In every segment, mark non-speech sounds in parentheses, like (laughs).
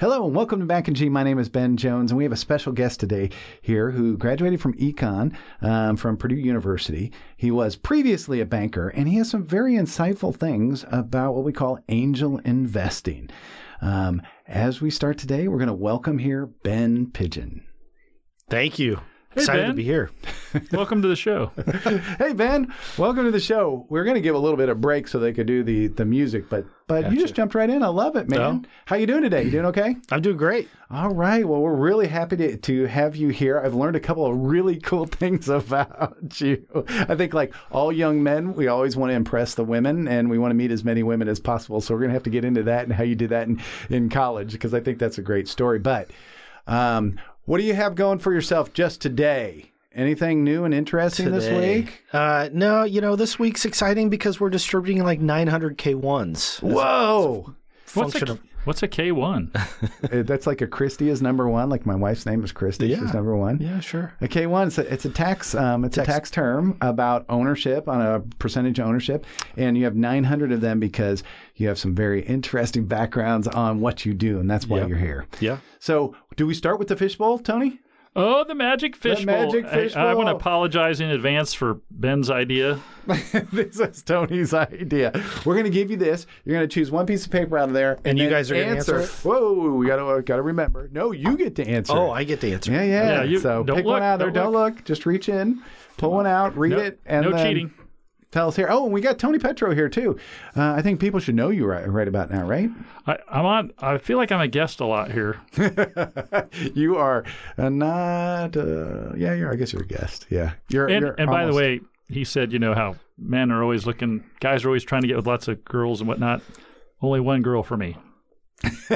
Hello and welcome to Mac and G. My name is Ben Jones, and we have a special guest today here who graduated from econ um, from Purdue University. He was previously a banker, and he has some very insightful things about what we call angel investing. Um, as we start today, we're going to welcome here Ben Pigeon. Thank you. Hey, Excited Ben. to be here. (laughs) Welcome to the show. (laughs) Hey Ben, welcome to the show. We're going to give a little bit of break so they could do the the music, but but you just jumped right in. I love it, man. No. How you doing today? You doing okay? I'm doing great. All right. Well, we're really happy to, to have you here. I've learned a couple of really cool (laughs) things about you. I think, like all young men, we always want to impress the women and we want to meet as many women as possible. So, we're going to have to get into that and how you did that in, in college because I think that's a great story. But um, what do you have going for yourself just today? Anything new and interesting this week? Uh, no, you know, this week's exciting because we're distributing like 900 K1s. Whoa. What's Function a, of- what's a K1? (laughs) Uh, that's like a Christie is number one. Like my wife's name is Christie. Yeah. She's number one. Yeah, sure. A K one, it's a, it's a tax, um, it's a Tax. tax term about ownership on a percentage of ownership, and you have 900 of them because you have some very interesting backgrounds on what you do, and that's why Yep. you're here. Yeah. So, do we start with the fishbowl, Tony? Oh, the magic fishbowl. magic I- I, fishbowl. want to apologize in advance for Ben's idea. (laughs) this is Tony's idea. We're going to give you this. You're going to choose one piece of paper out of there, And you guys are gonna answer it? Whoa, we got to uh, got to remember. No, you get to answer. Oh. I get the answer. yeah, yeah. Yeah, you- so don't pick one look, out there. don't Don't look. Just reach in, pull one out, read No, it, and no then- cheating. Tell us here. Oh, and we got Tony Petro here too. Uh, I think people should know you right, right about now, right? I, I'm on. I feel like I'm a guest a lot here. (laughs) you are uh, not. Uh, yeah, you're. I guess you're a guest. Yeah, you're. And, you're and by the way, he said, you know how men are always looking, guys are always trying to get with lots of girls and whatnot. Only one girl for me. (laughs)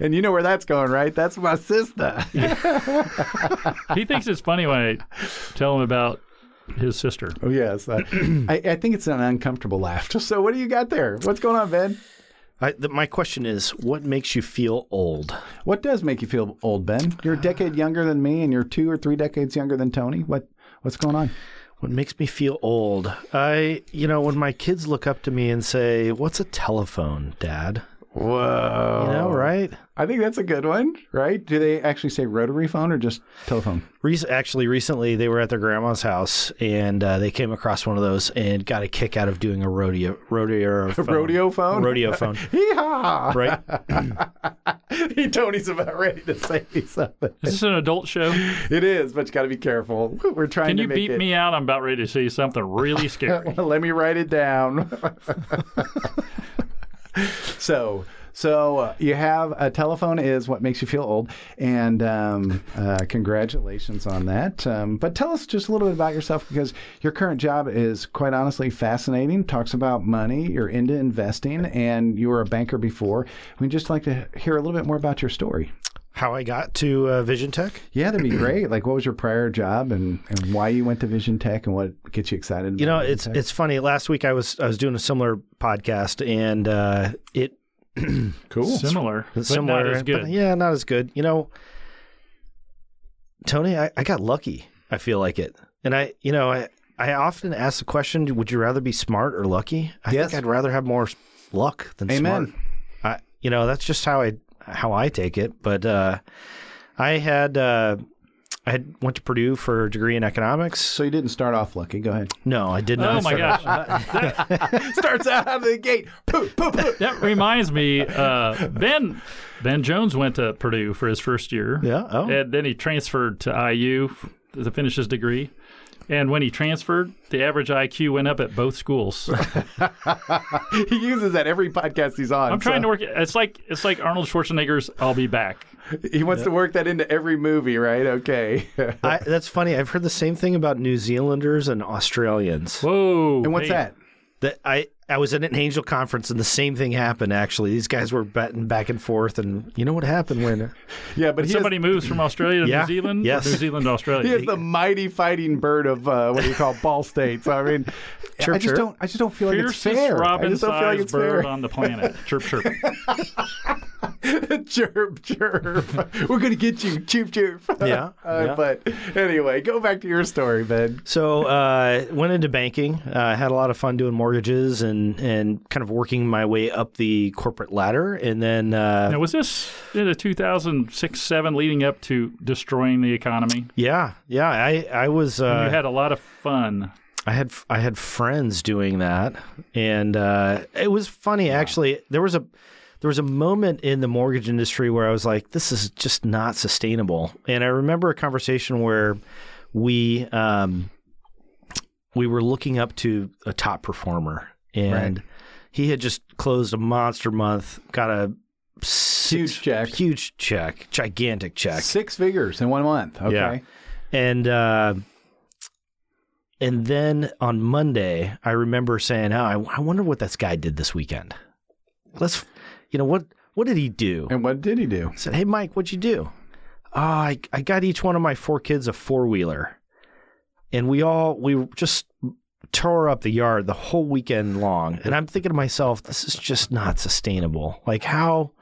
and you know where that's going, right? That's my sister. (laughs) He thinks it's funny when I tell him about his sister. oh yes, uh, (clears throat) I, I think it's an uncomfortable laugh. (laughs) So, what do you got there? What's going on, Ben? I, the, my question is, what makes you feel old? What does make you feel old, Ben? You're a decade younger than me, and you're two or three decades younger than Tony. What What's going on? What makes me feel old? I, you know, when my kids look up to me and say, "What's a telephone, Dad?" Whoa! You know, right? I think that's a good one, right? Do they actually say rotary phone or just telephone? Rec- actually, recently they were at their grandma's house and uh, they came across one of those and got a kick out of doing a rodeo, rodeo, (laughs) phone. Rodeo phone? rodeo phone, (laughs) Hee-haw! right? (laughs) Tony's about ready to say something. Is this an adult show? It is, but you got to be careful. We're trying Can to you make beat it. me out? I'm about ready to say something really scary. Let me write it down. (laughs) so, so uh, you have a telephone is what makes you feel old, and um, uh, congratulations on that. Um, but tell us just a little bit about yourself because your current job is quite honestly fascinating. Talks about money. You're into investing, and you were a banker before. We'd just like to hear a little bit more about your story. How I got to uh, Vision Tech? Yeah, that'd be (clears throat) great. Like, what was your prior job, and, and why you went to Vision Tech, and what gets you excited? You know, about it's Tech? it's funny. Last week I was I was doing a similar podcast and uh, it (clears throat) cool. Similar, but similar, not as good. but yeah, not as good. You know, Tony, I, I got lucky. I feel like it, and I, you know, I I often ask the question: Would you rather be smart or lucky? I Yes. think I'd rather have more luck than smart. Amen. smart. I, you know, that's just how I how I take it. But uh, I had uh, I had went to Purdue for a degree in economics. So you didn't start off lucky. Go ahead. No, I did not. Oh my start- gosh, (laughs) (laughs) Starts out of the gate. Poo, poo, poo. that reminds me. Uh, Ben Ben Jones went to Purdue for his first year. Yeah. Oh. and then he transferred to IU f- to finish his degree. And when he transferred, the average IQ went up at both schools. (laughs) he uses that every podcast he's on. I'm trying so to work. It's like it's like Arnold Schwarzenegger's "I'll be back." He wants to work that into every movie, right? Okay. (laughs) I, that's funny. I've heard the same thing about New Zealanders and Australians. Whoa! and what's hey, that? That I I was at an angel conference and the same thing happened. Actually, these guys were betting back and forth, and you know what happened when (laughs) Yeah, but When somebody has, moves from Australia to Yeah. New Zealand, Yes. New Zealand to Australia. he is the mighty fighting bird of uh, what do you call Ball states. I mean, (laughs) Chirp, I just chirp. don't. I just don't feel like it's Fiercest fair. I robin just don't feel like sized it's bird fair. on the planet. (laughs) chirp chirp. chirp, chirp. We're gonna get you, chirp, chirp. Yeah, Uh, yeah. But anyway, go back to your story, Ben. So uh, went into banking. Uh, had a lot of fun doing mortgages and and kind of working my way up the corporate ladder. And then uh, Now, was this in the 2006 7 leading up to destroying the economy? yeah, yeah, I I was uh, you had a lot of fun. I had I had friends doing that, and uh, it was funny actually. There was a there was a moment in the mortgage industry where I was like, "This is just not sustainable." And I remember a conversation where we um, we were looking up to a top performer, and Right. he had just closed a monster month, got a Huge check. huge check, gigantic check, Six figures in one month. Okay. Yeah. and uh, and then on Monday, I remember saying, "Oh, I, I wonder what this guy did this weekend. Let's, you know, what what did he do?" And what did he do? I said, "Hey, Mike, what'd you do?" Oh, I I got each one of my four kids a four wheeler, and we all we just tore up the yard the whole weekend long. And I'm thinking to myself, this is just not sustainable. Like how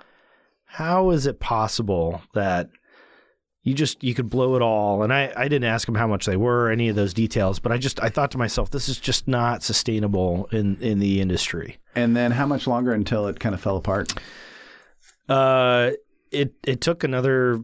how is it possible that you just you could blow it all? And I I didn't ask him how much they were, any of those details, but I just I thought to myself, this is just not sustainable in in the industry. And then how much longer until it kind of fell apart? Uh, it it took another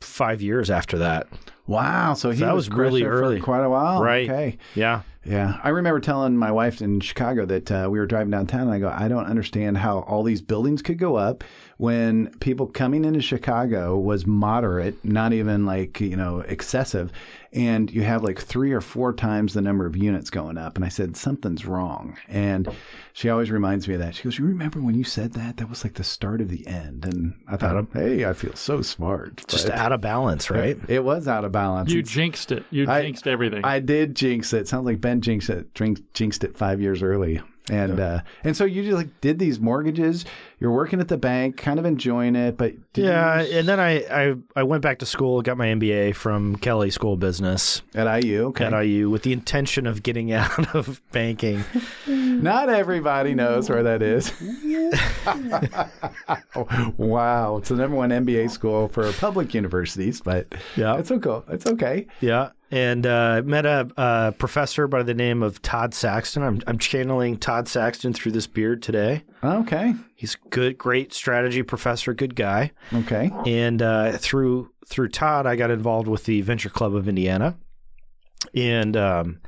five years after that. Wow. So he that was, was really early. quite a while. Right. Okay. Yeah. Yeah, I remember telling my wife in Chicago that uh, we were driving downtown, and I go, I don't understand how all these buildings could go up when people coming into Chicago was moderate, not even like you know excessive, and you have like three or four times the number of units going up. And I said something's wrong, and she always reminds me of that. She goes, "You remember when you said that? That was like the start of the end." And I thought, hey, I feel so smart. Just But out of balance, right? it was out of balance. You jinxed it. You I- jinxed everything. I did jinx it. Sounds like Ben jinxed it. Drink, jinxed it five years early. And uh, and so you just like did these mortgages. You're working at the bank, kind of enjoying it, but did Yeah, you, and then I, I I went back to school, got my MBA from Kelley School of Business at IU. Okay, at IU with the intention of getting (laughs) out of banking. (laughs) not everybody knows where that is. (laughs) wow, it's the number one MBA school for public universities, but Yeah. it's okay. It's okay. Yeah, and uh, met a, a professor by the name of Todd Saxton. I'm I'm channeling Todd Saxton through this beard today. Okay, He's good, great strategy professor, good guy. okay. And uh, through through Todd, I got involved with the Venture Club of Indiana, and um,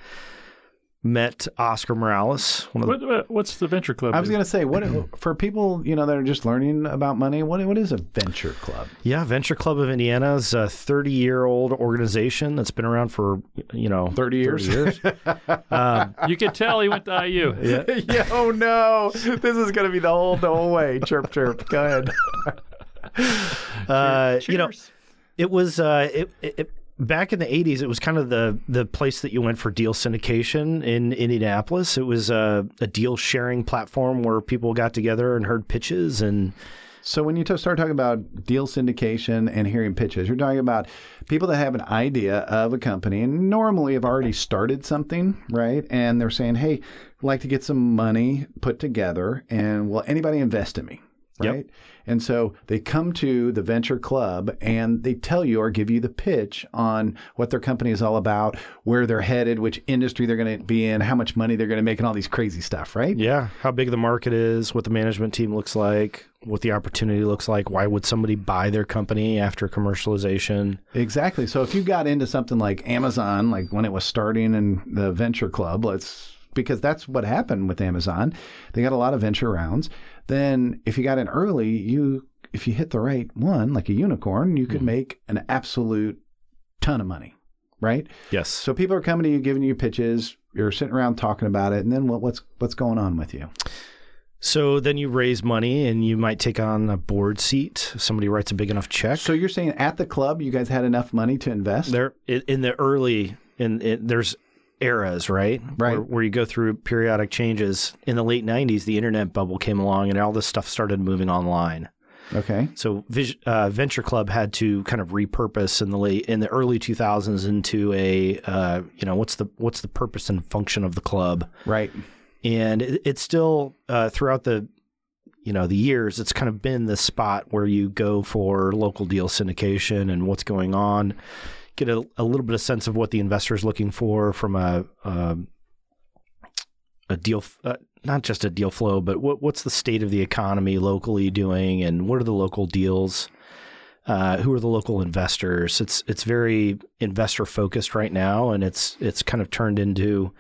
met Oscar Moralez, one of the what, what- what's the venture club? I was going to say, what (clears throat) for people you know that are just learning about money? What what is a venture club? Yeah, Venture Club of Indiana is a 30 year old organization that's been around for, you know, 30 years? years. (laughs) um, You could tell he went to IU. (laughs) yeah. (laughs) yeah, oh no, this is going to be the whole the whole way. Chirp chirp. Go ahead. Uh, you know, it was uh, it, it, it- back in the 80s. It was kind of the the place that you went for deal syndication in Indianapolis. It was a, a deal sharing platform where people got together and heard pitches and So when you t- start talking about deal syndication and hearing pitches, you're talking about people that have an idea of a company and normally have already started something, right? And they're saying, "Hey, I'd like to get some money put together, and will anybody invest in me?" Yep. Right. And so they come to the venture club and they tell you or give you the pitch on what their company is all about, where they're headed, which industry they're going to be in, how much money they're going to make, and all these crazy stuff, right? yeah, how big the market is, what the management team looks like, what the opportunity looks like. Why would somebody buy their company after commercialization? Exactly. So if you got into something like Amazon, like when it was starting in the venture club, let's because that's what happened with Amazon. They got a lot of venture rounds. Then if you got in early, you if you hit the right one, like a unicorn, you could mm-hmm. make an absolute ton of money, right? Yes. So people are coming to you, giving you pitches. You're sitting around talking about it, and then what, what's what's going on with you? So then you raise money and you might take on a board seat. Somebody writes a big enough check. So you're saying at the club, you guys had enough money to invest? there in the early in there's eras right Right. where, where you go through periodic changes in the late 90s the internet bubble came along and all this stuff started moving online Okay. so uh, venture club had to kind of repurpose in the late in the early 2000s into a uh, you know what's the what's the purpose and function of the club Right. and it, it's still uh, throughout the you know the years, it's kind of been the spot where you go for local deal syndication and what's going on, get a, a little bit of sense of what the investor is looking for from a a, a deal, uh, not just a deal flow, but what, what's the state of the economy locally doing, and what are the local deals. Uh, who are the local investors? It's it's very investor focused right now, and it's it's kind of turned into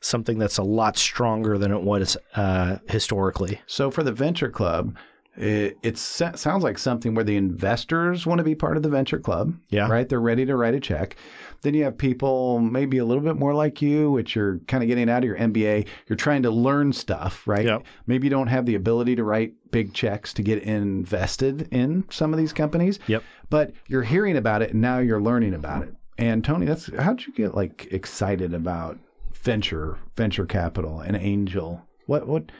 something that's a lot stronger than it was uh, historically. So for the venture club, it, it sounds like something where the investors want to be part of the venture club. Yeah. Right. They're ready to write a check. Then you have people maybe a little bit more like you, which you're kind of getting out of your MBA. You're trying to learn stuff, right? Yep. Maybe you don't have the ability to write big checks to get invested in some of these companies. Yep. But you're hearing about it and now you're learning about it. And Tony, that's how'd you get like excited about venture, venture capital, and angel? What what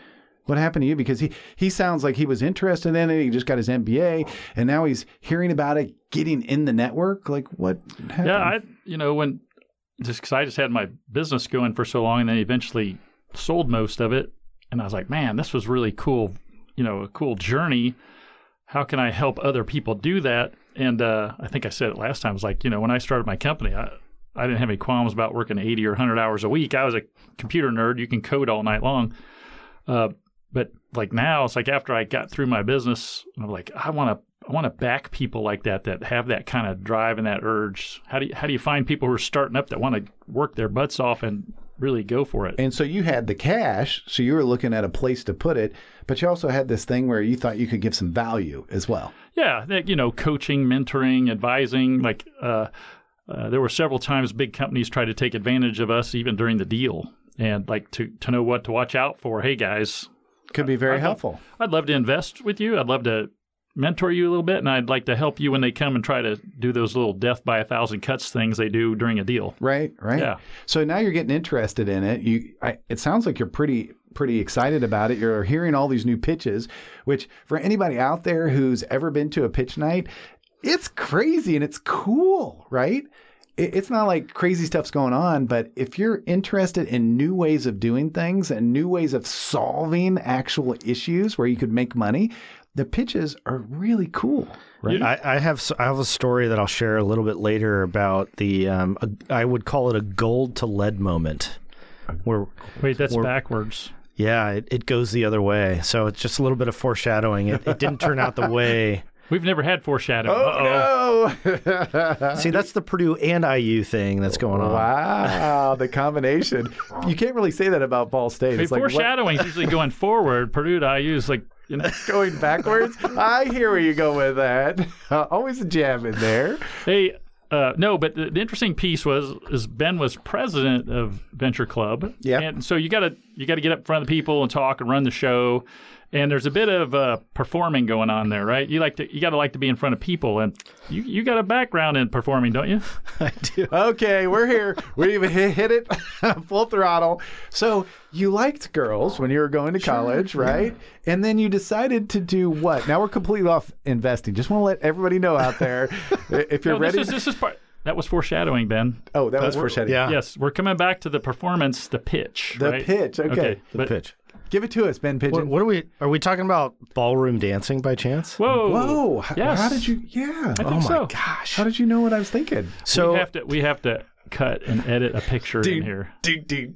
what happened to you? Because he he sounds like he was interested in it. He just got his MBA, and now he's hearing about it, getting in the network. Like what happened? Yeah, I you know when just because I just had my business going for so long, and then eventually sold most of it, and I was like, man, this was really cool. You know, a cool journey. How can I help other people do that? And uh, I think I said it last time. I was like, you know, when I started my company, I I didn't have any qualms about working 80 or 100 hours a week. I was a computer nerd. You can code all night long. Uh, but like now, it's like after I got through my business, I'm like, I want to. I want to back people like that that have that kind of drive and that urge. How do you, how do you find people who are starting up that want to work their butts off and really go for it? And so you had the cash, so you were looking at a place to put it, but you also had this thing where you thought you could give some value as well. Yeah, that, you know, coaching, mentoring, advising. Like uh, uh, there were several times big companies tried to take advantage of us even during the deal, and like to to know what to watch out for. Hey guys, Could be very I'd love- helpful. I'd love to invest with you. I'd love to mentor you a little bit, and I'd like to help you when they come and try to do those little death by a thousand cuts things they do during a deal. Right, right. Yeah. So now you're getting interested in it. You, I, it sounds like you're pretty, pretty excited about it. You're hearing all these new pitches, which for anybody out there who's ever been to a pitch night, it's crazy and it's cool, right? It, it's not like crazy stuff's going on, but if you're interested in new ways of doing things and new ways of solving actual issues where you could make money, the pitches are really cool, right? I, I have s- I have a story that I'll share a little bit later about the um, a, I would call it a gold to lead moment, where Wait, that's We're- backwards. yeah it, it goes the other way. So it's just a little bit of foreshadowing. It, it didn't turn out the way. (laughs) We've never had foreshadowing. oh no! See, that's the Purdue and IU thing that's going on. Wow, the combination. You can't really say that about Ball State. Hey, It's like what- foreshadowing is usually going forward. Purdue to IU is like, you know, going backwards. I hear where you go with that. (laughs) always a jab in there. hey, uh, no, but the, the interesting piece was is Ben was president of Venture Club. Yeah. and so you got to you got to get up in front of the people and talk and run the show. And there's a bit of uh, performing going on there, right? You like to you got to like to be in front of people, and you you got a background in performing, don't you? (laughs) I do. Okay, we're here. We even hit, hit it (laughs) full throttle. So you liked girls when you were going to college, right? And then you decided to do what? Now we're completely off investing. Just want to let everybody know out there (laughs) if you're No, ready. this is this is part. That was foreshadowing, Ben. oh, that was foreshadowing. yeah. Yes, we're coming back to the performance, the pitch. The right? pitch. Okay. The but, pitch. Give it to us, Ben Pigeon. What, what are we? Are we talking about ballroom dancing by chance? Whoa, Whoa! H- Yes. How did you? Yeah. I think oh my so. gosh! How did you know what I was thinking? So we have to we have to cut and edit a picture in here.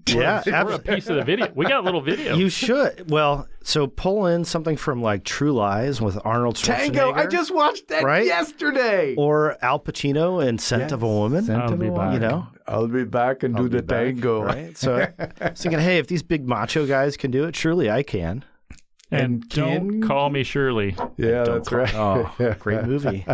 yeah, Or a piece of the video. We got a little video. you should. Well, so pull in something from like True Lies with Arnold Schwarzenegger. Tango. I just watched that Right? yesterday. or Al Pacino in Scent of a Woman. Scent I'll of be a back. You know? I'll be back and do I'll the back, tango. right? So I was (laughs) thinking, hey, if these big macho guys can do it, surely I can. And and don't Ken- call me Shirley. Yeah, that's call- right. Oh, (laughs) great movie.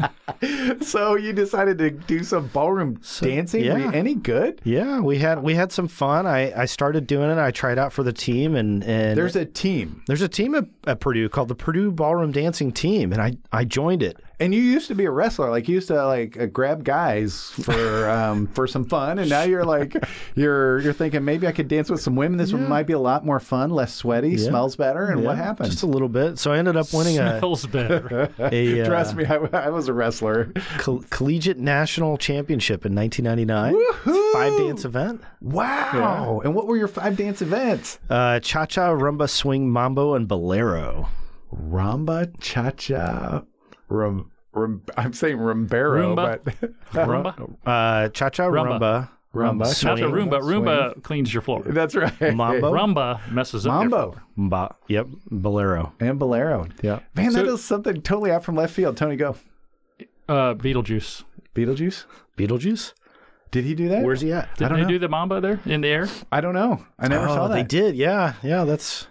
(laughs) so you decided to do some ballroom dancing? Yeah. any good? Yeah, we had we had some fun. I, I started doing it. I tried out for the team, and and There's a team. there's a team at, at Purdue called the Purdue Ballroom Dancing Team, and I I joined it. And you used to be a wrestler, like you used to like uh, grab guys for (laughs) um, for some fun, and now you're like you're you're thinking maybe I could dance with some women. This one might be a lot more fun, less sweaty, smells better. And what Yeah, happened? Just a little bit. So I ended up winning a, Smells better. (laughs) a uh, Trust me, I, I was a wrestler. Col- collegiate national championship in 1999. Five dance event. Wow! And what were your five dance events? Uh, Cha Cha, Rumba, Swing, Mambo, and Bolero. Ramba, cha cha, rum, rum, I'm saying rumbero, Roomba? but (laughs) Roomba? Uh, Cha Cha, Rumba. Rumba, Rumba. Not Swing, the Roomba. Swing. Roomba cleans your floor. that's right. Mambo, Rumba messes up your Mambo floor. Mba, yep, Bolero. and Bolero. Yeah. Man, that So- is something totally out from left field. Tony, go. Uh, Beetlejuice. Beetlejuice. Beetlejuice? Did he do that? Where's he at? Did don't they know. do the Mamba there in the air? I don't know. I never oh, saw that. they did. Yeah, yeah. That's,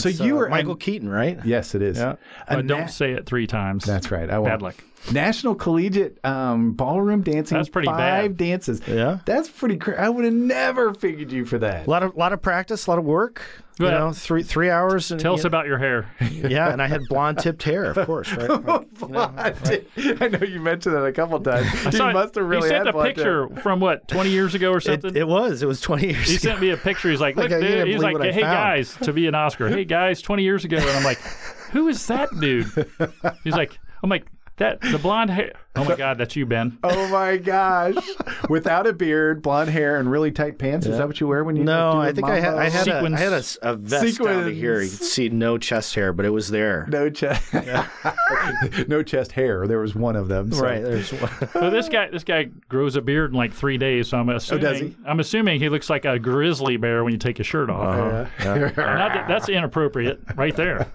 So you uh, were Michael Keaton, right? Yes, it is. Yeah. A Uh, don't say it three times. That's right. I won't. bad luck. National Collegiate um, Ballroom Dancing. That's pretty five bad. dances. Yeah. That's pretty crazy. I would have never figured you for that. A lot of lot of practice, a lot of work. You Yeah. know, three three hours. And, Tell you us about your hair. (laughs) Yeah, and I had blonde tipped hair, of course, right? (laughs) right. (laughs) I know you mentioned that a couple times. I you must have really he sent had a blonde hair. picture from what, 20 years ago or something? it was. It was 20 years he ago. sent me a picture. He's like, Like, look, I can't dude. He's believe like, what I hey, found." guys, to be an Oscar. Hey, guys, 20 years ago. And I'm like, who is that dude? He's like, I'm like, that, the blonde hair. Oh my God, that's you, Ben. (laughs) Oh my gosh! Without a beard, blonde hair, and really tight pants. Is that what you wear when you? No, do I the think I had, I had, a, Sequins. I had a s- a, vest down to here. You could see no chest hair, but it was there. no chest. (laughs) no chest hair. There was one of them. so- Right. There's one. (laughs) So this guy, this guy grows a beard in like three days. So I'm assuming, Oh, does he? I'm assuming he looks like a grizzly bear when you take his shirt off. Uh-huh. Not that, that's inappropriate, right there.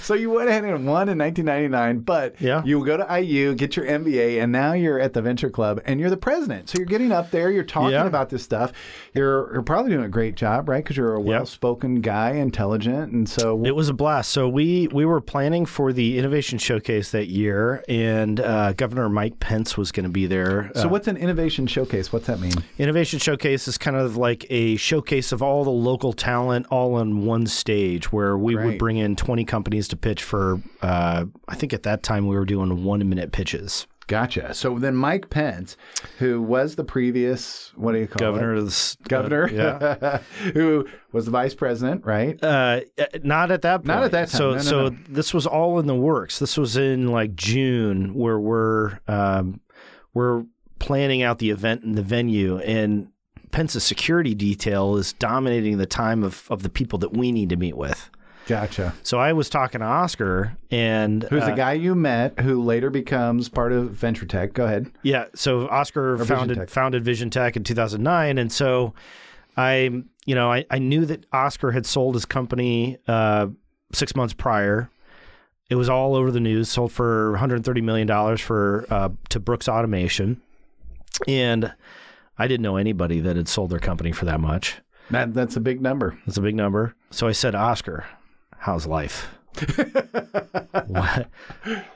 So you went ahead and won in 1999, but Yeah. you go to IU, get your MBA, and now you're at the Venture Club, and you're the president. So you're getting up there, you're talking Yeah. about this stuff. You're you're probably doing a great job, right? Because you're a well-spoken guy, intelligent, and so It was a blast. So we we were planning for the innovation showcase that year, and uh, Governor Mike Pence was going to be there. So Uh, what's an innovation showcase? What's that mean? Innovation Showcase is kind of like a showcase of all the local talent all on one stage where we Great. would bring in 20 companies to pitch for, uh, I think at that time we were doing one minute pitches. Gotcha. So then Mike Pence, who was the previous what do you call Governor it? of the Governor, uh, yeah. (laughs) who was the vice president, right? Uh, not at that point. Not at that time. So, No, no, so no. this was all in the works. This was in like June, where we're um, we're planning out the event and the venue, and Pence's security detail is dominating the time of of the people that we need to meet with. Gotcha. So I was talking to Oscar, and Who's uh, the guy you met who later becomes part of Venture Tech? Go ahead. Yeah, so Oscar Vision founded Tech. founded Vision Tech in 2009, and so I, you know, I, I knew that Oscar had sold his company uh, six months prior. It was all over the news. Sold for 130 million dollars for uh, to Brooks Automation, and I didn't know anybody that had sold their company for that much. That, that's a big number. That's a big number. So I said, Oscar, how's life? (laughs) what,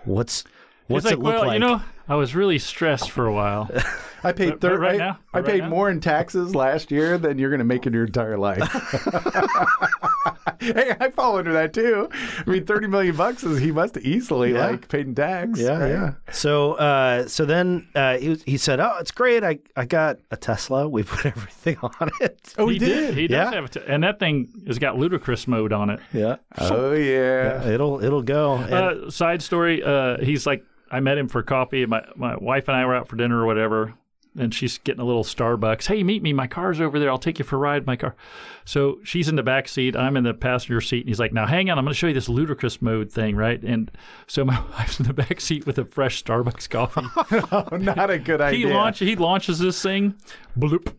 what's what's He's it like, look well, like? you know, I was really stressed for a while. (laughs) I paid But- but thir- right I, now- I right paid now? more in taxes last year than you're going to make in your entire life. (laughs) (laughs) hey, I fall under that too. I mean, thirty million bucks is he must have easily Yeah. like paid in tax. Yeah, right? yeah. So, uh, so then uh, he he said, "Oh, it's great. I I got a Tesla. We put everything on it." Oh, he, he did. He does Yeah. have it, and that thing has got ludicrous mode on it. Yeah, Oh yeah. it'll it'll go. And, Uh, side story: uh, He's like, I met him for coffee. My my wife and I were out for dinner or whatever, and she's getting a little Starbucks. Hey, meet me. My car's over there. I'll take you for a ride. in My car. So she's in the back seat. I'm in the passenger seat, and he's like, "Now, hang on. I'm going to show you this ludicrous mode thing, right?" And so my (laughs) wife's in the back seat with a fresh Starbucks coffee. (laughs) Oh, not a good he idea. launch he launches this thing. Bloop.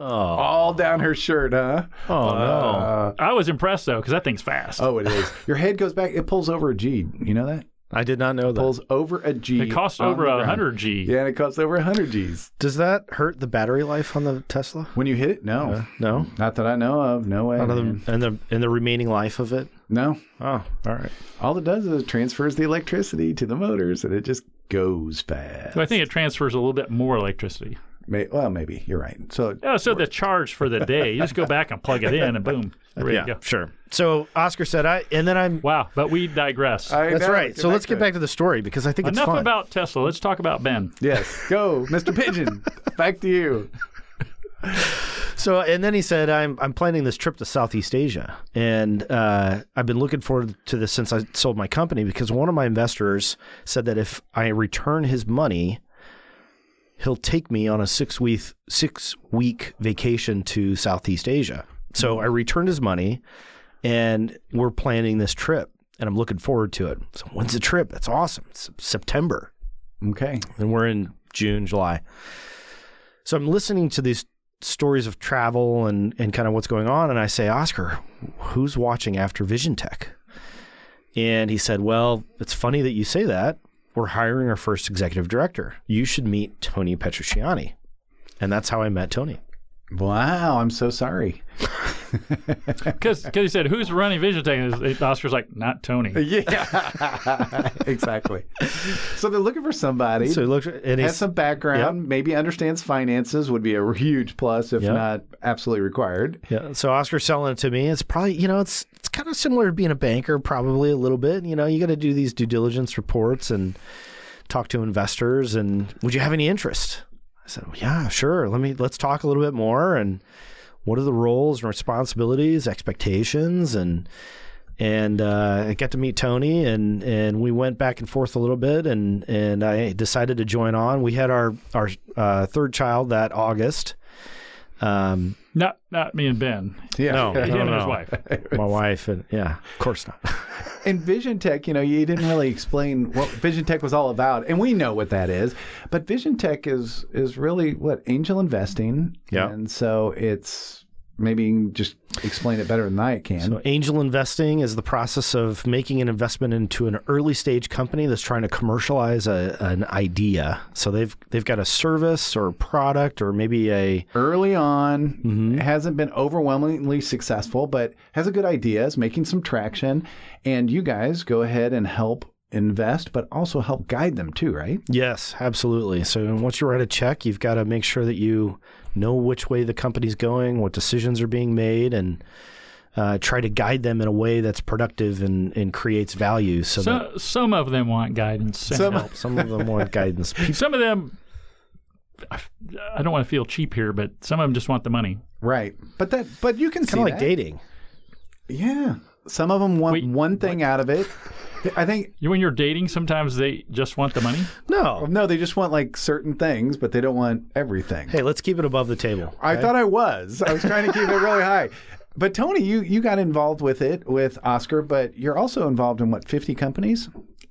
oh, all down her shirt, huh? oh no. Uh, I was impressed though because that thing's fast. oh, it is. Your head goes back. It pulls over a G. You know that? I did not know that. Pulls over a G. it costs over a hundred G. Yeah, and it costs over a hundred G's. Does that hurt the battery life on the Tesla? When you hit it, no, uh, No. not that I know of. No way. Out of man. the, and the and the remaining life of it. No, Oh, all right. all it does is it transfers the electricity to the motors, and it just goes fast. So I think it transfers a little bit more electricity. May, well, maybe you're right. So Oh, so the charge for the day, you just go back and plug it in, and boom, there yeah, you go. sure. So Oscar said, "I," and then I'm. Wow, but we digress. I That's know, right. So let's get back to the story because I think it's Enough fun. about Tesla. Let's talk about Ben. Yes, go, Mr. Pigeon. (laughs) back to you. So, and then he said, "I'm I'm planning this trip to Southeast Asia, and uh, I've been looking forward to this since I sold my company because one of my investors said that if I return his money, he'll take me on a six week six week vacation to Southeast Asia. So mm-hmm. I returned his money, and we're planning this trip, and I'm looking forward to it. So when's the trip? That's awesome. It's September Okay. and we're in June, July. So I'm listening to these stories of travel and, and kind of what's going on. And I say, Oscar, who's watching after Vision Tech? And he said, Well, it's funny that you say that. We're hiring our first executive director. You should meet Tony Petrucciani. And that's how I met Tony. Wow, I'm so sorry. (laughs) Because he said, "Who's running Vision Tech?" And Oscar's like, "Not Tony." (laughs) Yeah, (laughs) exactly. So they're looking for somebody So he looked and has some background, maybe understands finances would be a huge plus, if Yep. not absolutely required. Yeah. So Oscar's selling it to me. It's probably, you know, it's it's kind of similar to being a banker, probably a little bit. You know, you got to do these due diligence reports and talk to investors. And would you have any interest? I said, well, yeah, sure. Let me let's talk a little bit more. And what are the roles and responsibilities, expectations, and and uh, I got to meet Tony, and and we went back and forth a little bit, and and I decided to join on. We had our our uh, third child that August. Um, Not not me and Ben. Yeah. No. Him and his no. wife. my wife and yeah of course not (laughs) In Vision Tech, you know, you didn't really explain what Vision Tech was all about, and we know what that is. But Vision Tech is is really what angel investing. Yeah. and so it's maybe you can just explain it better than I can. so angel investing is the process of making an investment into an early stage company that's trying to commercialize a, an idea so they've they've got a service or a product or maybe a Early on, Mm-hmm. hasn't been overwhelmingly successful, but has a good idea, is making some traction, and you guys go ahead and help invest, but also help guide them too, right? yes absolutely so once you write a check you've got to make sure that you know which way the company's going what decisions are being made and uh, try to guide them in a way that's productive and, and creates value so, that So, some of them want guidance and Some- help. some of them want (laughs) guidance Some of them, I, I don't want to feel cheap here, but some of them just want the money. Right, but that, but you can see kind of like that. dating Yeah, some of them want Wait, one thing out of it. (laughs) I think You- When you're dating, sometimes they just want the money. no no, they just want like certain things, but they don't want everything. Hey, let's keep it above the table. I thought I was. I was trying to keep it really high. But Tony, you you got involved with it with Oscar, but you're also involved in what 50 companies?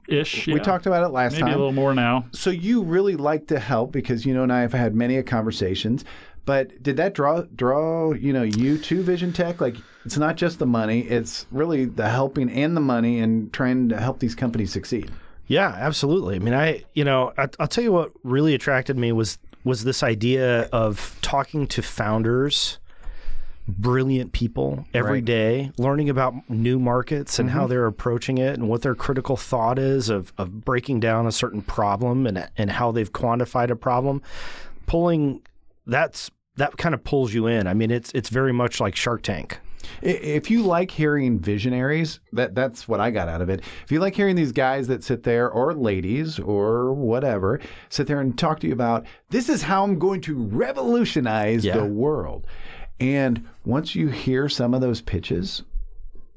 Ish. We yeah. talked about it last maybe time. a little more now. So you really like to help because you know and I have had many a conversations. But did that draw draw you know you to Vision Tech? Like it's not just the money; it's really the helping and the money and trying to help these companies succeed. Yeah, absolutely. I mean, I you know, I, I'll tell you what really attracted me was was this idea of talking to founders, brilliant people every Right. day, learning about new markets and how mm-hmm. they're approaching it and what their critical thought is of of breaking down a certain problem and and how they've quantified a problem, pulling that's that kind of pulls you in. I mean, it's it's very much like Shark Tank. If you like hearing visionaries, that that's what I got out of it. If you like hearing these guys that sit there, or ladies, or whatever, sit there and talk to you about this is how I'm going to revolutionize Yeah. the world. And once you hear some of those pitches,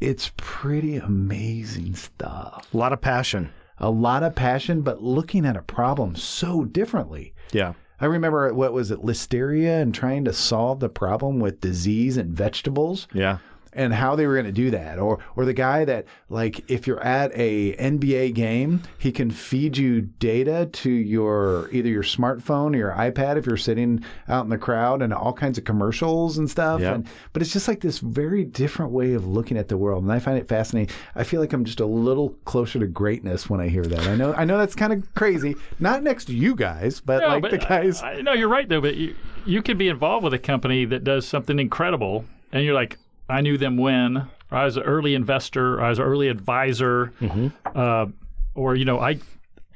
it's pretty amazing stuff. A lot of passion. A lot of passion, but looking at a problem so differently. Yeah. I remember what was it, listeria, and trying to solve the problem with disease in vegetables Yeah. And how they were going to do that or or the guy that like if you're at a NBA game he can feed you data to your either your smartphone or your iPad if you're sitting out in the crowd and all kinds of commercials and stuff Yep. and but it's just like this very different way of looking at the world and I find it fascinating I feel like I'm just a little closer to greatness when I hear that I know I know that's kind of crazy not next to you guys but No, like but the guys I, I, no, you're right though. But you you could be involved with a company that does something incredible, and you're like, I knew them when, I was an early investor, I was an early advisor, Mm-hmm. uh, or you know, I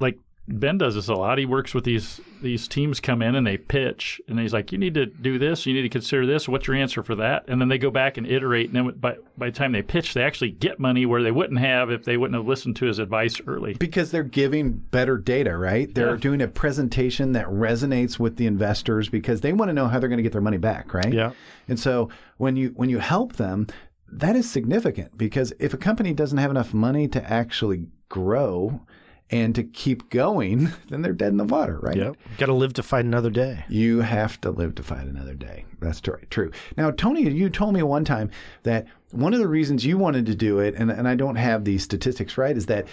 like Ben does this a lot. He works with these these teams come in and they pitch, and he's like, "You need to do this. You need to consider this. What's your answer for that?" And then they go back and iterate. And then by by the time they pitch, they actually get money where they wouldn't have if they wouldn't have listened to his advice early. Because they're giving better data, right? They're Yeah. doing a presentation that resonates with the investors because they want to know how they're going to get their money back, right? Yeah. And so when you when you help them, that is significant because if a company doesn't have enough money to actually grow and to keep going, (laughs) then they're dead in the water, right? Yep. Got to live to fight another day. You have to live to fight another day. That's tr- true. Now, Tony, you told me one time that one of the reasons you wanted to do it, and, and I don't have these statistics right, is that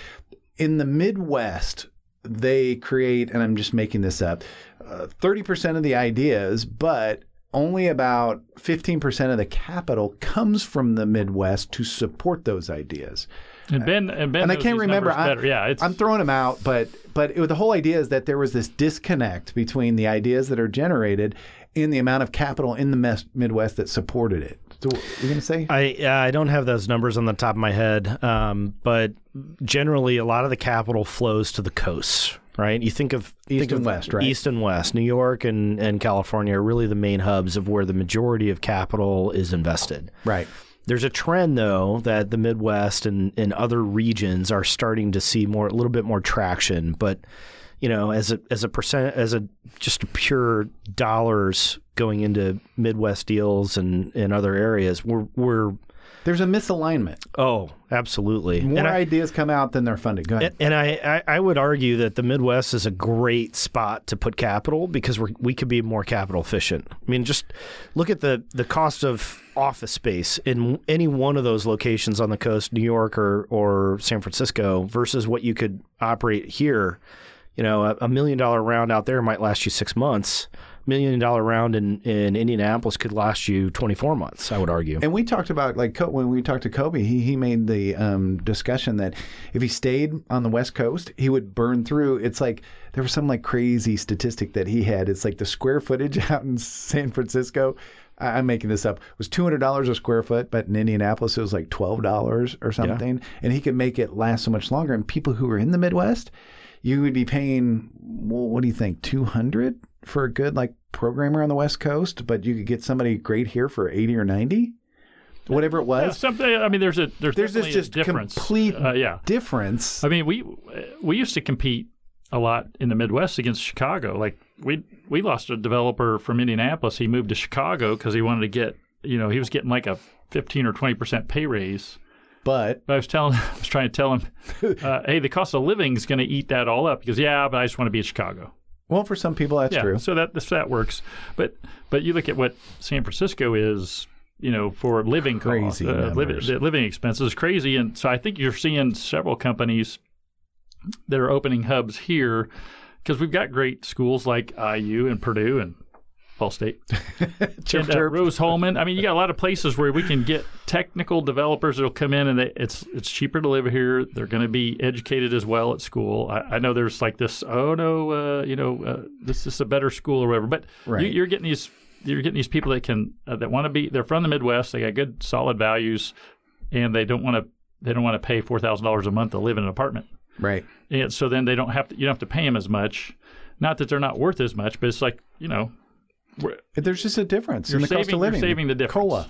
in the Midwest, they create, and I'm just making this up, uh, 30% of the ideas, but only about 15% of the capital comes from the Midwest to support those ideas. And Ben and Ben and I can't remember. I, yeah, it's... I'm throwing them out, but but it, the whole idea is that there was this disconnect between the ideas that are generated and the amount of capital in the mes- Midwest that supported it. So, what are you going to say? I yeah, I don't have those numbers on the top of my head, um, but generally a lot of the capital flows to the coasts. Right, you think of East think and of West, right? East and West, New York and, and California are really the main hubs of where the majority of capital is invested. right. There's a trend though that the Midwest and, and other regions are starting to see more a little bit more traction, but you know, as a as a percent as a just pure dollars going into Midwest deals and, and other areas, we're we're There's a misalignment. oh, absolutely. More and I, ideas come out than they're funded. Go ahead. and I, I, I would argue that the Midwest is a great spot to put capital because we we could be more capital efficient. I mean, just look at the, the cost of office space in any one of those locations on the coast, New York or, or San Francisco, versus what you could operate here. You know, a, a million dollar round out there might last you six months. Million dollar round in, in Indianapolis could last you 24 months, I would argue. And we talked about like when we talked to Kobe, he he made the um, discussion that if he stayed on the West Coast, he would burn through. It's like there was some like crazy statistic that he had. It's like the square footage (laughs) out in San Francisco. I'm making this up. Was two hundred dollars a square foot, but in Indianapolis it was like twelve dollars or something. And he could make it last so much longer. And people who were in the Midwest, you would be paying. Well, what do you think? Two hundred for a good like programmer on the West Coast, but you could get somebody great here for eighty or ninety, whatever it yeah, was. something. I mean, there's a there's There's this just difference. complete Uh, yeah. difference. I mean, we we used to compete a lot in the Midwest against Chicago. Like we we lost a developer from Indianapolis. He moved to Chicago because he wanted to get you know he was getting like a fifteen or twenty percent pay raise. But But I was telling (laughs) I was trying to tell him, (laughs) uh, hey, the cost of living is going to eat that all up. Because yeah, but I just want to be in Chicago. Well, for some people that's yeah, true. so that so that works. But but you look at what San Francisco is. You know, for living costs, Crazy uh, living, the living expenses crazy, and so I think you're seeing several companies that are opening hubs here because we've got great schools like IU and Purdue and Ball State (laughs) Chirp, and uh, chirp. Rose-Hulman. I mean, you got a lot of places where we can get technical developers that'll come in, and they, it's it's cheaper to live here. They're going to be educated as well at school. I, I know there's like this. Oh no, uh, you know, uh, this is a better school or whatever. But Right. you, you're getting these you're getting these people that can uh, that want to be. They're from the Midwest. They got good solid values, and they don't want to they don't want to pay four thousand dollars a month to live in an apartment. right. And so then they don't have to you don't have to pay them as much. Not that they're not worth as much, but it's like you know. There's just a difference You're in the cost of you're living. saving the difference. Cola.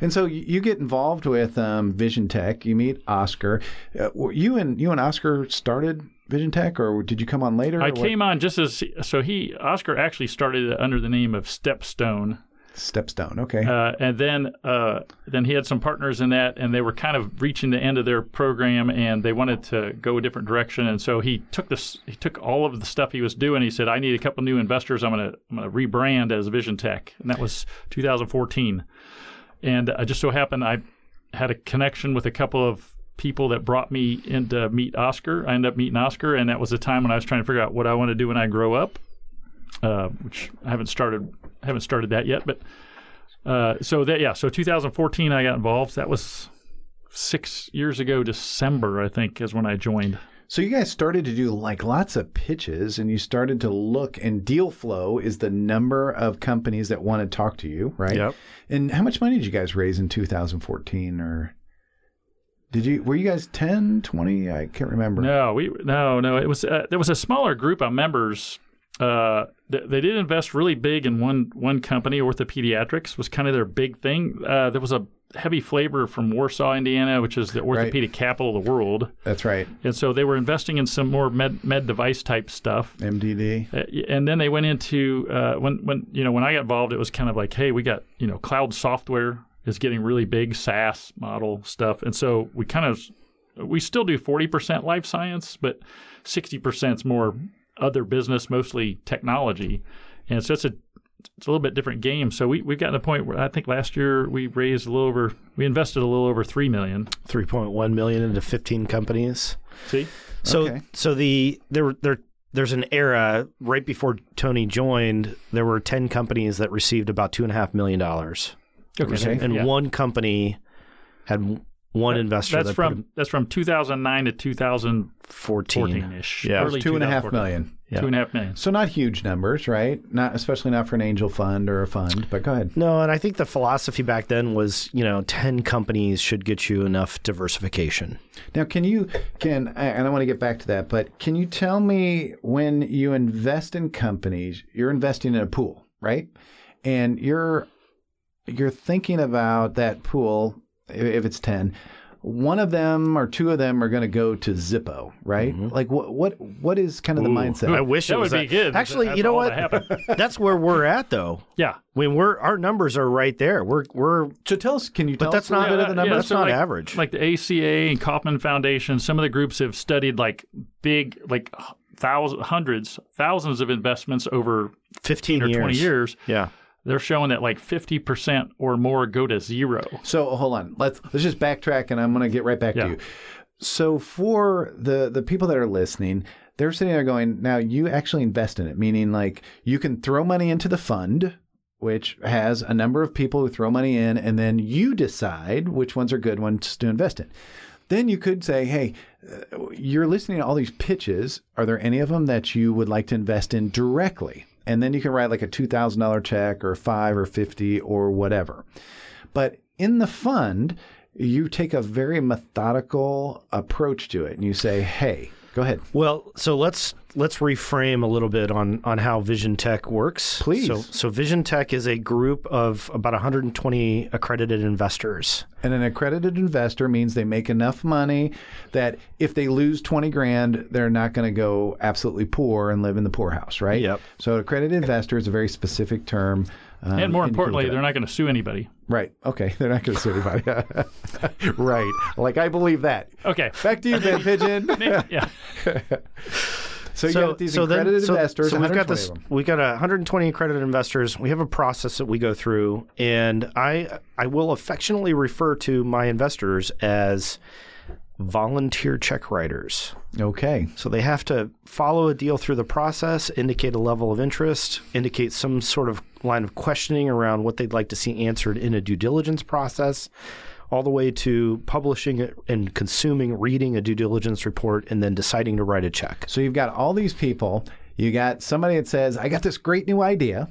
And so you get involved with um, Vision Tech. You meet Oscar. Uh, you and you and Oscar started Vision Tech, or did you come on later? I came on just as so he Oscar actually started under the name of Stepstone, Stepstone. Okay. uh, and then uh, then he had some partners in that, and they were kind of reaching the end of their program, and they wanted to go a different direction, and so he took this he took all of the stuff he was doing. He said, "I need a couple new investors. I'm gonna I'm gonna rebrand as Vision Tech," and that was 2014. And I just so happened I had a connection with a couple of people that brought me in to meet Oscar. I ended up meeting Oscar, and that was the time when I was trying to figure out what I want to do when I grow up, uh, which I haven't started haven't started that yet. But uh, so that yeah, so 2014 I got involved. That was six years ago, December I think is when I joined. So you guys started to do like lots of pitches, and you started to look. And deal flow is the number of companies that want to talk to you, right? Yep. And how much money did you guys raise in 2014, or did you? Were you guys 10, 20? I can't remember. No, we no no. It was uh, there was a smaller group of members uh, th- they did invest really big in one one company. OrthoPediatrics was kind of their big thing. Uh, there was a heavy flavor from Warsaw, Indiana, which is the orthopedic capital of the world, That's right. and so they were investing in some more med med device type stuff. MDD. Uh, and then they went into uh, when when you know when I got involved, it was kind of like, hey, we got you know cloud software is getting really big, SaaS model stuff, and so we kind of we still do forty percent life science, but sixty percent is more other business, mostly technology, and so it's a it's a little bit different game. So we we've gotten to the point where I think last year we raised a little over we invested a little over three million. 3.1 million into 15 companies. See, So Okay. so the there there there's an era right before Tony joined. There were 10 companies that received about two and a half million dollars, Okay. and Yeah. one company had one investor that's that from that's from 2009 to 2014 put in 14. ish. Yeah. early Two and a half 2014. million. Yeah. Two and a half million. So not huge numbers, right? Not especially not for an angel fund or a fund. But go ahead. No, and I think the philosophy back then was, you know, 10 companies should get you enough diversification. Now, can you can and I want to get back to that, but can you tell me when you invest in companies, you're investing in a pool, right? And you're you're thinking about that pool i- if it's 10 one of them or two of them are going to go to Zippo, right? Mm-hmm. Like what what what is kind of the Ooh, mindset? I wish That it was would be good. Actually, That's you know what? (laughs) That's where we're at though. Yeah. When we're our numbers are right there. We're we're so tell us, can you tell But that's us not- bit of the yeah, numbers? that's not like, average. Like the ACA and Kauffman Foundation, some of the groups have studied like big, like thousands, hundreds, thousands of investments over 15 or years. 20 years. Yeah. They're showing that like 50% or more go to zero. So hold on. Let's let's just backtrack, and I'm going to get right back Yeah. to you. So for the the people that are listening, they're sitting there going, "Now you actually invest in it," meaning like you can throw money into the fund, which has a number of people who throw money in, and then you decide which ones are good ones to invest in. Then you could say, "Hey, uh, you're listening to all these pitches. Are there any of them that you would like to invest in directly?" And then you can write like a two thousand dollar check or five or fifty or whatever. But in the fund, you take a very methodical approach to it, and you say, "Hey, go ahead." Well, so let's let's reframe a little bit on on how Vision Tech works. Please. So so Vision Tech is a group of about 120 accredited investors. And an accredited investor means they make enough money that if they lose 20 grand, they're not going to go absolutely poor and live in the poorhouse, right? Yep. So, accredited investor is a very specific term. um, And more importantly, they're not going to sue anybody. Right. Okay. (laughs) They're not going to sue anybody. (laughs) right. Like, I believe that. Okay. Back to you, Ben Pigeon. (laughs) yeah. So, you got these then- accredited so- investors. So we've got this. We've got 120 accredited investors. We have a process that we go through, and I I will affectionately refer to my investors as volunteer check writers. Okay. So they have to follow a deal through the process, indicate a level of interest, indicate some sort of line of questioning around what they'd like to see answered in a due diligence process, all the way to publishing it and consuming, reading a due diligence report, and then deciding to write a check. So you've got all these people. You got somebody that says, I got this great new idea.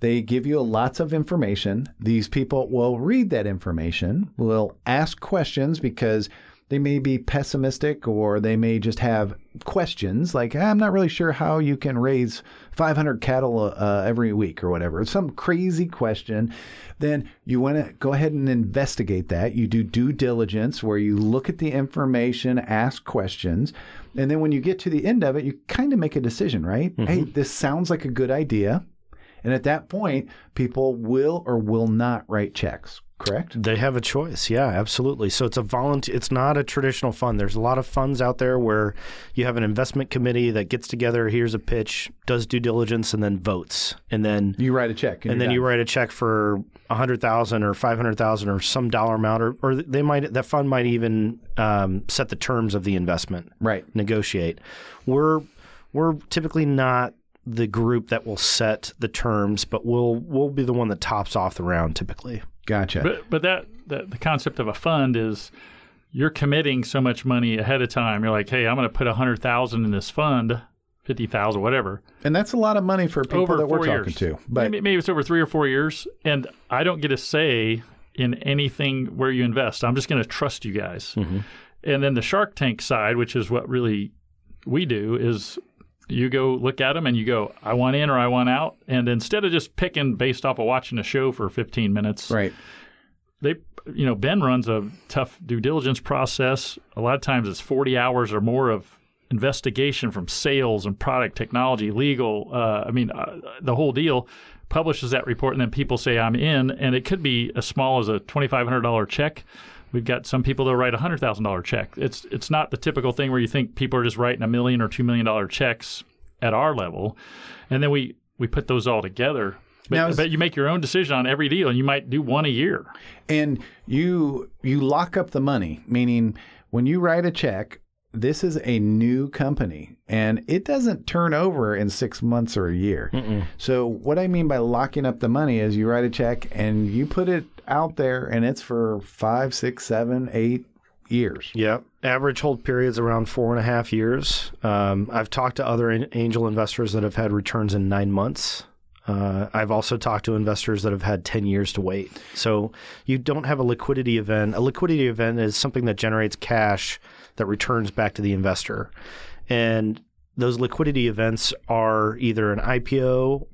They give you lots of information. These people will read that information, will ask questions because they may be pessimistic or they may just have questions like, I'm not really sure how you can raise 500 cattle uh, every week or whatever. Some crazy question. Then you want to go ahead and investigate that. You do due diligence where you look at the information, ask questions. And then when you get to the end of it, you kind of make a decision, right? Hey, this sounds like a good idea. And at that point, people will or will not write checks, correct? They have a choice. Yeah, absolutely. So it's a volunteer it's not a traditional fund. There's a lot of funds out there where you have an investment committee that gets together, here's a pitch, does due diligence and then votes. And then You write a check. and then you write a check for a hundred thousand or five hundred thousand or some dollar amount, or, or they might that fund might even um, set the terms of the investment, Right. negotiate. We're we're typically not the group that will set the terms, but we'll we'll be the one that tops off the round typically. Gotcha. But but that, that the concept of a fund is you're committing so much money ahead of time. You're like, hey, I'm going to put a hundred thousand in this fund, fifty thousand, whatever, and that's a lot of money for people over that we're years. talking to. But maybe, maybe it's over three or four years, and I don't get a say in anything where you invest. I'm just going to trust you guys. Mm-hmm. And then the Shark Tank side, which is what really we do, is you go look at them and you go, I want in or I want out. And instead of just picking based off of watching a show for 15 minutes, Right. they, you know, Ben runs a tough due diligence process. A lot of times it's 40 hours or more of investigation from sales and product technology, legal. Uh, I mean, uh, the whole deal. Publishes that report, and then people say I'm in, and it could be as small as a $2,500 check. We've got some people that write a hundred thousand dollar check. It's it's not the typical thing where you think people are just writing a million or two million dollar checks at our level, and then we we put those all together. But, Now but you make your own decision on every deal, and you might do one a year. And you you lock up the money, meaning when you write a check, this is a new company and it doesn't turn over in six months or a year. So what I mean by locking up the money is you write a check and you put it out there and it's for five, six, seven, eight years. Yeah, average hold periods around four and a half years. Um, I've talked to other an- angel investors that have had returns in nine months. Uh, I've also talked to investors that have had 10 years to wait. So you don't have a liquidity event. A liquidity event is something that generates cash that returns back to the investor. And those liquidity events are either an IPO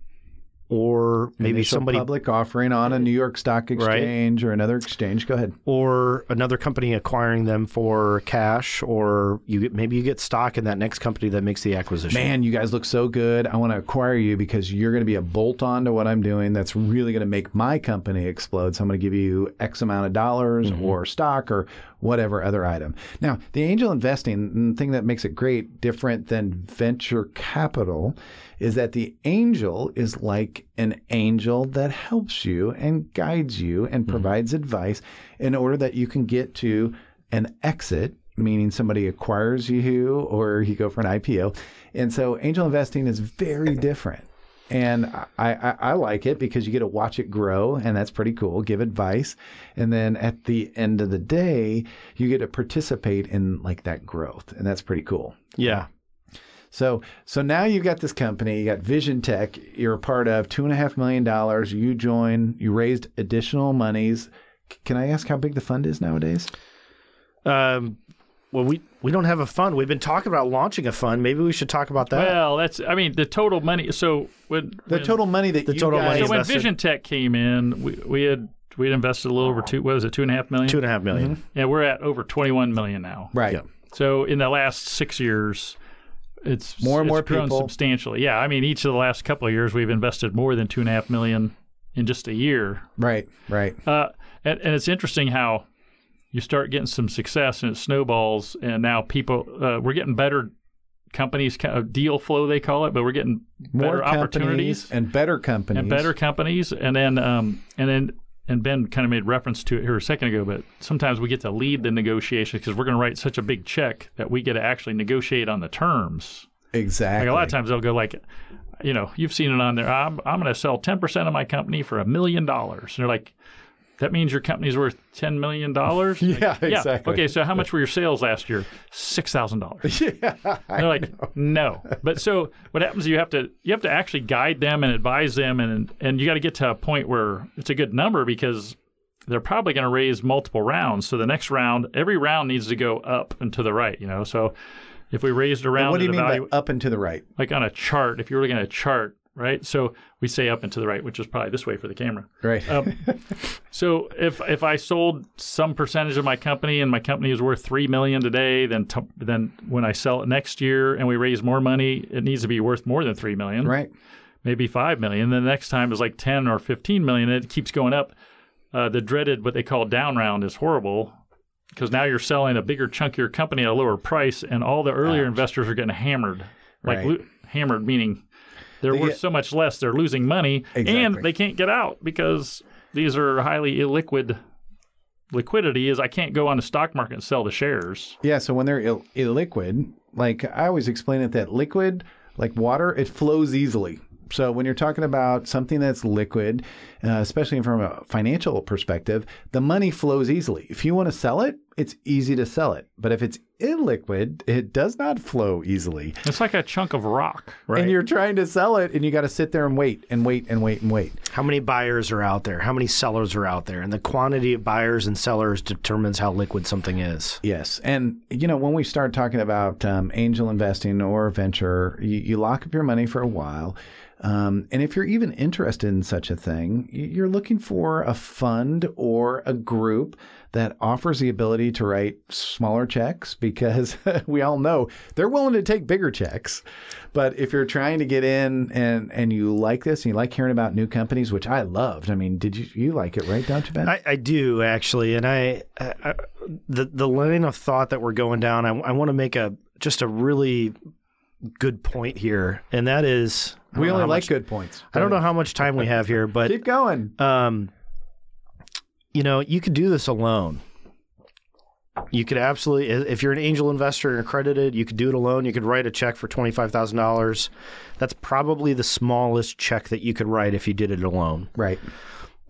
or maybe Initial somebody public offering on a New York Stock Exchange or another exchange. Go ahead. or another company acquiring them for cash, or you get, maybe you get stock in that next company that makes the acquisition. Man, you guys look so good. I want to acquire you because you're going to be a bolt on to what I'm doing that's really going to make my company explode. So I'm going to give you X amount of dollars mm-hmm. or stock or whatever other item. Now, the angel investing, the thing that makes it great, different than venture capital, is that the angel is like an angel that helps you and guides you and mm-hmm. provides advice in order that you can get to an exit meaning somebody acquires you or you go for an IPO. And so angel investing is very different. And I, I, I like it because you get to watch it grow, and that's pretty cool. Give advice. And then at the end of the day, you get to participate in like that growth. And that's pretty cool. yeah, So so now you've got this company, you got Vision Tech, you're a part of two and a half million dollars. You join, you raised additional monies. C- Can I ask how big the fund is nowadays? um, well, we we don't have a fund. We've been talking about launching a fund. Maybe we should talk about that. Well, that's I mean the total money. So when The when- total money that The you total guys money So when invested- Vision Tech came in, we we had we had invested a little over two. What was it? Two and a half million. Two and a half million. Yeah, we're at over twenty one million now. Right. Yeah. So in the last six years, it's More and it's more grown people. substantially. Yeah, I mean each of the last couple of years we've invested more than two and a half million in just a year. Right. Right. Uh, and, and it's interesting how you start getting some success and it snowballs, and now people uh, we're getting better companies kind of deal flow they call it, but we're getting More better companies opportunities and better companies and better companies, and then um, and then and Ben kind of made reference to it here a second ago, but sometimes we get to lead the negotiation because we're going to write such a big check that we get to actually negotiate on the terms. Exactly. Like a lot of times they'll go like, you know, you've seen it on there. I'm I'm going to sell ten percent of my company for a million dollars. And they're like, that means your company's worth ten million dollars. (laughs) Yeah, exactly. Okay, so how much were your sales last year? Six thousand dollars. (laughs) yeah. I They're like, no. But so what happens? is You have to you have to actually guide them and advise them, and and you got to get to a point where it's a good number because they're probably going to raise multiple rounds. So the next round, every round needs to go up and to the right. You know, so if we raised a round, what do you mean by up and to the right? like on a chart? If you were looking at a chart, right? So we say up and to the right, which is probably this way for the camera. Right. Um, (laughs) so if if I sold some percentage of my company and my company is worth three million today, then t- then when I sell it next year and we raise more money, it needs to be worth more than three million, right. maybe five million. Then the next time is like ten or fifteen million. And it keeps going up. Uh, the dreaded what they call down round is horrible because now you're selling a bigger chunk of your company at a lower price, and all the earlier Ouch. investors are getting hammered. Like Right. lo- hammered meaning they're worth so much less, they're losing money, Exactly. and they can't get out because these are highly illiquid. Liquidity is I can't go on the stock market and sell the shares. Yeah. So when they're Ill- illiquid, like I always explain it that liquid, like water, it flows easily. So when you're talking about something that's liquid, uh, especially from a financial perspective, the money flows easily. If you want to sell it, it's easy to sell it. But if it's illiquid, it does not flow easily. It's like a chunk of rock. Right. And you're trying to sell it and you got to sit there and wait and wait and wait and wait. How many buyers are out there? How many sellers are out there? And the quantity of buyers and sellers determines how liquid something is. Yes. And, you know, when we start talking about um, angel investing or venture, you, you lock up your money for a while. Um, and if you're even interested in such a thing, you're looking for a fund or a group that offers the ability to write smaller checks because (laughs) we all know they're willing to take bigger checks. But if you're trying to get in and, and you like this and you like hearing about new companies, which I loved, I mean, did you you like it, right? You, Ben? I, I do actually, and I, I, I the the line of thought that we're going down. I, I want to make a just a really good point here, and that is we only like much- good points. I don't know how much time we have here, but (laughs) Keep going. um, you know, you could do this alone. You could absolutely, if you're an angel investor and accredited, you could do it alone. You could write a check for twenty five thousand dollars. That's probably the smallest check that you could write if you did it alone. Right.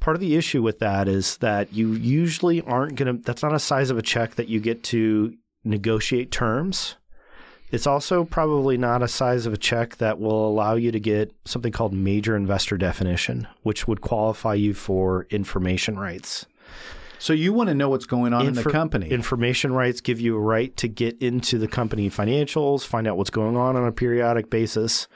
Part of the issue with that is that you usually aren't going to. That's not a size of a check that you get to negotiate terms. It's also probably not a size of a check that will allow you to get something called major investor definition, which would qualify you for information rights. So you want to know what's going on in the company. Information rights give you a right to get into the company financials, find out what's going on on a periodic basis,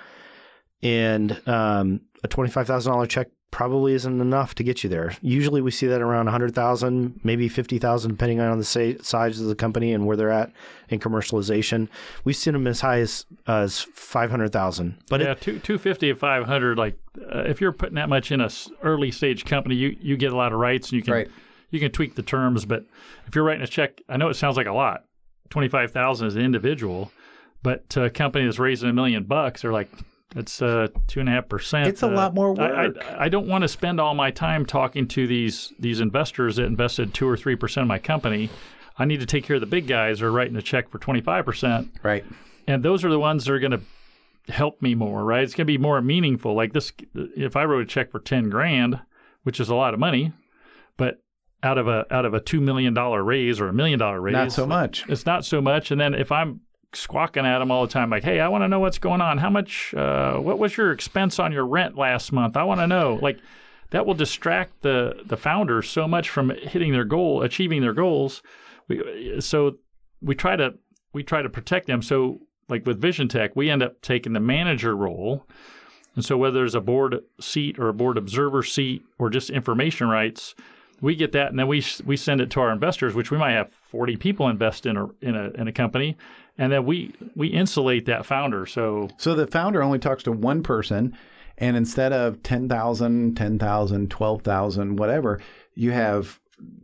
and um, a twenty-five thousand dollar check probably isn't enough to get you there. Usually, we see that around a hundred thousand, maybe fifty thousand, depending on the sa- size of the company and where they're at in commercialization. We've seen them as high as as five hundred thousand, but yeah, it, two two fifty and five hundred. Like uh, if you're putting that much in a s- early stage company, you you get a lot of rights and you can Right. You can tweak the terms. But if you're writing a check, I know it sounds like a lot, twenty five thousand as an individual, but to a company that's raising a million bucks, they're like. It's uh, two and a half percent. It's a lot more I, work. I, I don't want to spend all my time talking to these these investors that invested two or three percent of my company. I need to take care of the big guys who are writing a check for twenty five percent right. and those are the ones that are going to help me more, right? It's going to be more meaningful. Like this, if I wrote a check for ten grand, which is a lot of money, but out of a out of a two million dollar raise or a million dollar raise, Not so much. It's not so much. And then if I'm squawking at them all the time, like, "Hey, I want to know what's going on. How much? Uh, what was your expense on your rent last month? I want to know." Like, that will distract the the founders so much from hitting their goal, achieving their goals. We, so we try to we try to protect them. So like with Vision Tech, we end up taking the manager role. And so whether there's a board seat or a board observer seat or just information rights, we get that and then we we send it to our investors, which we might have 40 people invest in a in a in a company, and then we we insulate that founder. So So the founder only talks to one person, and instead of 10,000, 10,000, 12,000, whatever, you have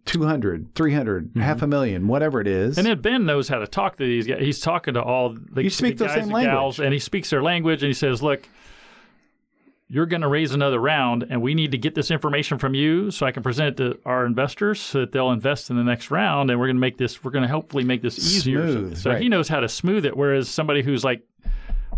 200, 300, mm-hmm. half a million, whatever it is. And then Ben knows how to talk to these guys. He's talking to all the, You speak the the guys same and gals, language. and he speaks their language. And he says, "Look, you're going to raise another round, and we need to get this information from you so I can present it to our investors so that they'll invest in the next round. And we're going to make this. We're going to hopefully make this easier. Smooth, so so right. he knows how to smooth it. Whereas somebody who's like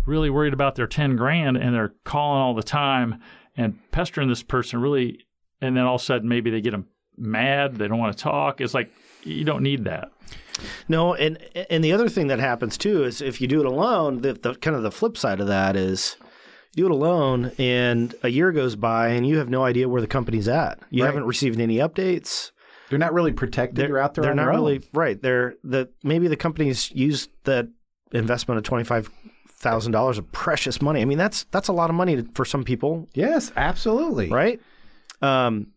really worried about their ten grand and they're calling all the time and pestering this person really, and then all of a sudden maybe they get them mad. They don't want to talk. It's like you don't need that. No, and and the other thing that happens too is if you do it alone, the, the kind of the flip side of that is you do it alone, and a year goes by, and you have no idea where the company's at. You Right. haven't received any updates. They're not really protected. They're, You're out there they're not really right. They're the maybe the company's used that investment of twenty five thousand dollars of precious money. I mean, that's that's a lot of money to, for some people, Yes, absolutely. right? Um,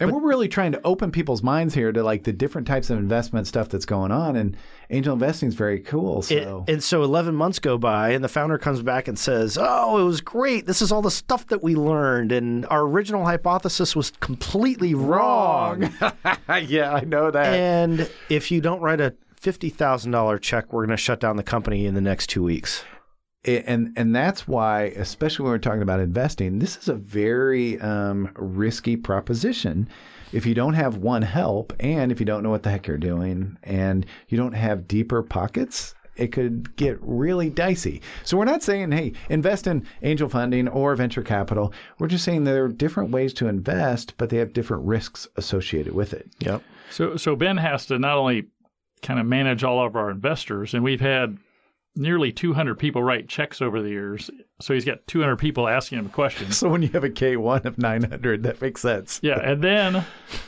And we're really trying to open people's minds here to like the different types of investment stuff that's going on. And angel investing is very cool. It- So and so 11 months go by, and the founder comes back and says, Oh, it was great. This is all the stuff that we learned. And our original hypothesis was completely wrong. (laughs) yeah, I know that. and if you don't write a $50,000 check, we're going to shut down the company in the next two weeks. And and that's why, especially when we're talking about investing, this is a very um, risky proposition. If you don't have one help, and if you don't know what the heck you're doing, and you don't have deeper pockets, it could get really dicey. So we're not saying, hey, invest in angel funding or venture capital. We're just saying there are different ways to invest, but they have different risks associated with it. Yep. So so Ben has to not only kind of manage all of our investors, and we've had nearly 200 people write checks over the years. So he's got 200 people asking him questions. So when you have a K1 of 900, that makes sense. Yeah, and then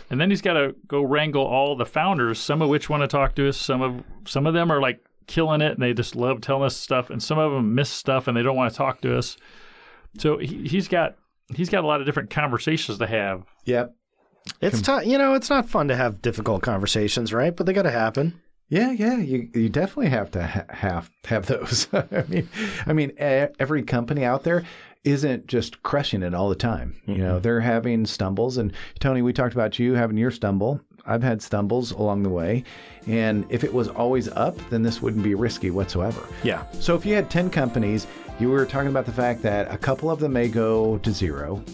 and then he's got to go wrangle all the founders, some of which want to talk to us, some of some of them are like killing it and they just love telling us stuff, and some of them miss stuff and they don't want to talk to us. So he, he's got he's got a lot of different conversations to have. Yep. It's tough. You know, it's not fun to have difficult conversations, right? But they got to happen. Yeah, yeah, you you definitely have to ha- have have those. (laughs) I mean, I mean, every company out there isn't just crushing it all the time. You know, mm-hmm. they're having stumbles. And Tony, we talked about you having your stumble. I've had stumbles along the way, and if it was always up, then this wouldn't be risky whatsoever. Yeah. So if you had 10 companies, you were talking about the fact that a couple of them may go to zero,